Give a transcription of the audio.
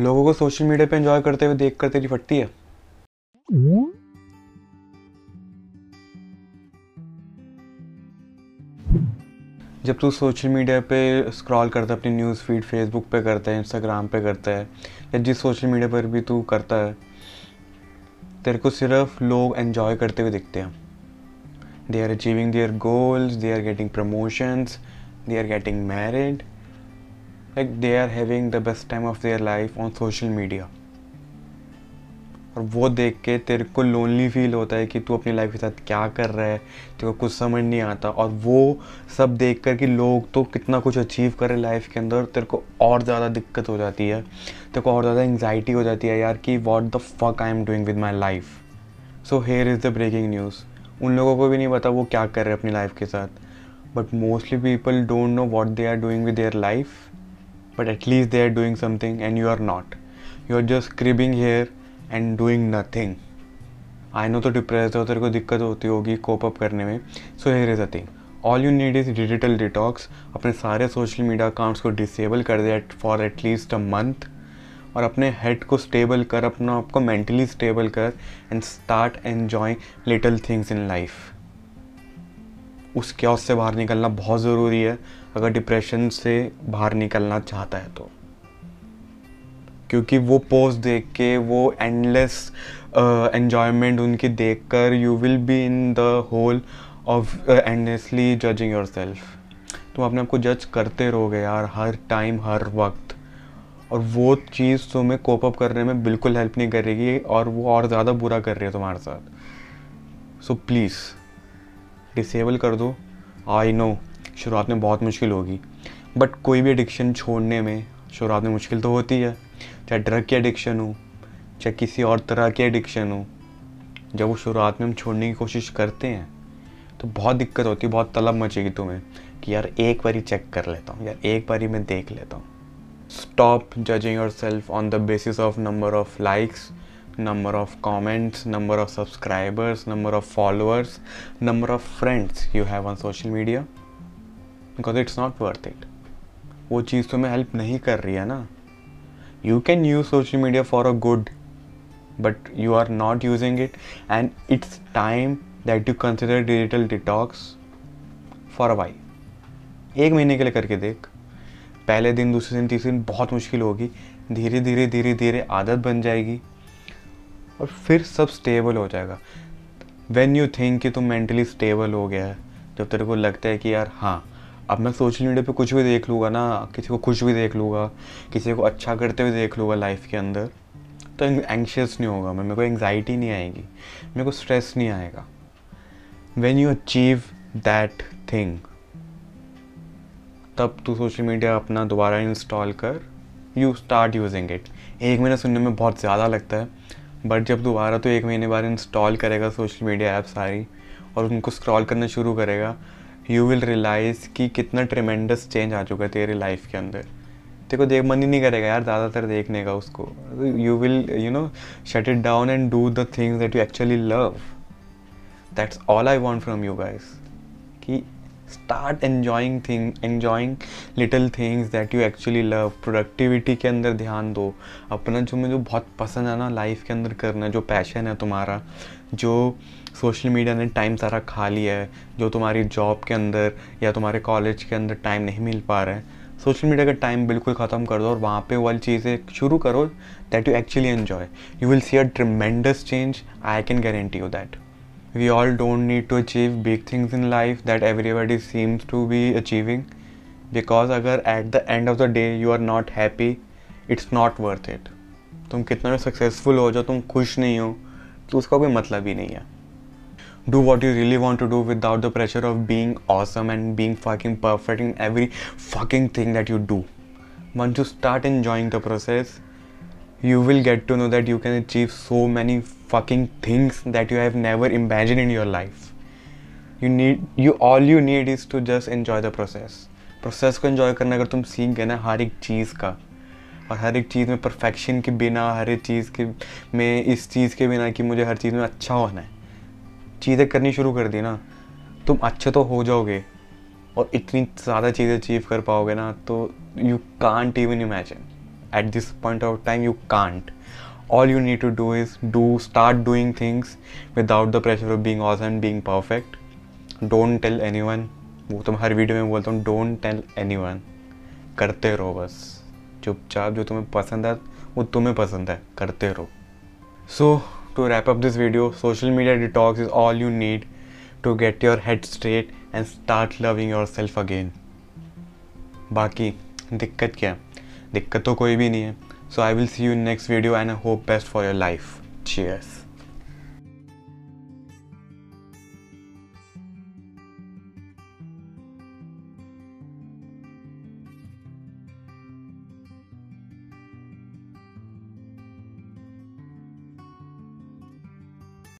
लोगों को social media पे एंजॉय करते हुए देख कर तेरी फटती है। जब तू सोशल मीडिया पे स्क्रॉल करता है, अपनी न्यूज़ फ़ीड फेसबुक पे करता है इंस्टाग्राम पे करता है, या जिस सोशल मीडिया पर भी तू करता है, तेरे को सिर्फ़ लोग एंजॉय करते हुए दिखते हैं। They are achieving their goals they are getting promotions they are getting married like they are having the best time of their life on social media और वो देख के तेरे को लोनली फील होता है कि तू अपनी लाइफ के साथ क्या कर रहा है, तेरे को कुछ समझ नहीं आता। और वो सब देख कर कि लोग तो कितना कुछ अचीव करे लाइफ के अंदर, तेरे को और ज़्यादा दिक्कत हो जाती है। तेरे को और ज़्यादा एंगजाइटी हो जाती है यार कि what the fuck I am doing with my life so here is the breaking news उन लोगों को भी नहीं पता वो क्या कर रहे हैं अपनी लाइफ के साथ। But mostly people don't know what they are doing with their life but at least they are doing something and you are not you are just cribbing here and doing nothing I know तो depress हो तेरे को दिक्कत होती होगी कोप up करने में। So here is a thing all you need is digital detox अपने सारे सोशल मीडिया अकाउंट्स को डिसेबल कर दे फॉर एटलीस्ट अ मंथ और अपने हेड को स्टेबल कर, अपना आपको मेंटली स्टेबल कर and start enjoy little things in life उस क्योस से बाहर निकलना बहुत ज़रूरी है। अगर डिप्रेशन से बाहर निकलना चाहता है तो। क्योंकि वो पोस्ट देख के, वो एंडलेस एन्जॉयमेंट उनकी देख कर you will be in the hole of endlessly judging yourself तुम अपने आप को जज करते रहोगे यार, हर टाइम हर वक्त। और वो चीज़ तुम्हें कोप अप करने में बिल्कुल हेल्प नहीं करेगी और वो और ज़्यादा बुरा कर रही है तुम्हारे साथ। सो प्लीज़ डिसेबल कर दो। आई नो शुरुआत में बहुत मुश्किल होगी। बट कोई भी एडिक्शन छोड़ने में शुरुआत में मुश्किल तो होती है। चाहे ड्रग की एडिक्शन हो, चाहे किसी और तरह की एडिक्शन हो, जब वो शुरुआत में हम छोड़ने की कोशिश करते हैं तो बहुत दिक्कत होती है, बहुत तलब मचेगी तुम्हें कि यार एक बारी चेक कर लेता हूँ, यार एक बारी मैं देख लेता हूँ। Stop judging yourself on the basis of number of likes number of comments number of subscribers number of followers number of friends you have on social media because it's not worth it वो चीज़ तुम्हें help नहीं कर रही है ना? You can use social media for a good but you are not using it and it's time that you consider digital detox for a while. एक महीने के लिए करके देख। पहले दिन, दूसरे दिन, तीसरे दिन बहुत मुश्किल होगी। धीरे धीरे धीरे धीरे आदत बन जाएगी। और फिर सब स्टेबल हो जाएगा। वेन यू थिंक कि तुम मेंटली स्टेबल हो गया है, जब तेरे को लगता है कि यार हाँ अब मैं सोशल मीडिया पे कुछ भी देख लूँगा ना, किसी को खुश भी देख लूँगा, किसी को अच्छा करते हुए देख लूँगा लाइफ के अंदर तो एंक्शियस नहीं होगा मैं, मेरे को एंगजाइटी नहीं आएगी, मेरे को स्ट्रेस नहीं आएगा। When you achieve that thing तब तू सोशल मीडिया अपना दोबारा इंस्टॉल कर यू स्टार्ट यूजिंग इट एक महीना सुनने में बहुत ज़्यादा लगता है बट जब दोबारा तो एक महीने बाद इंस्टॉल करेगा सोशल मीडिया ऐप सारी, और उनको स्क्रॉल करना शुरू करेगा यू विल रियलाइज़ कि कितना ट्रिमेंडस चेंज आ चुका है तेरे लाइफ के अंदर। तेरे को देख, मन ही नहीं करेगा यार ज़्यादातर देखने का उसको। You will you know shut it down and do the things that you actually love that's all I want from you guys कि start enjoying thing enjoying little things that you actually love productivity के अंदर ध्यान दो। अपना जो मुझे बहुत पसंद है ना लाइफ के अंदर करना, जो पैशन है तुम्हारा, जो सोशल मीडिया ने टाइम सारा खा लिया है, जो तुम्हारी जॉब के अंदर या तुम्हारे कॉलेज के अंदर टाइम नहीं मिल पा रहा है सोशल मीडिया का टाइम बिल्कुल ख़त्म कर दो और वहाँ पे वाली चीज़ें शुरू करो that you actually enjoy you will see a tremendous change I can guarantee you that we all don't need to achieve big things in life that everybody seems to be achieving because अगर at the end of the day you are not happy it's not worth it तुम कितना भी successful हो जाओ तुम खुश नहीं हो तो उसका कोई मतलब ही नहीं है do what you really want to do without the pressure of being awesome and being fucking perfect in every fucking thing that you do once you start enjoying the process you will get to know that you can achieve so many fucking things that you have never imagined in your life you need you all you need is to just enjoy the process process को enjoy करना अगर तुम सीख गए ना हर एक चीज़ का और हर एक चीज़ में परफेक्शन के बिना हर एक चीज़ के में इस चीज़ के बिना कि मुझे हर चीज़ में अच्छा होना है चीज़ें करनी शुरू कर दी ना तुम अच्छे तो हो जाओगे और इतनी ज़्यादा चीज़ें अचीव कर पाओगे ना तो you can't even imagine at this point of time you can't all you need to do is do start doing things without the pressure of being awesome and being perfect don't tell anyone वो तो मैं हर video में बोलता हूँ don't tell any करते रहो बस चुपचाप जो तुम्हें पसंद है वो तुम्हें पसंद है करते रहो so to wrap up this video social media detox is all you need to get your head straight and start loving your self again बाकी दिक्कत क्या दिक्कत तो कोई भी नहीं है। So I will see you next video and I hope best for your life cheers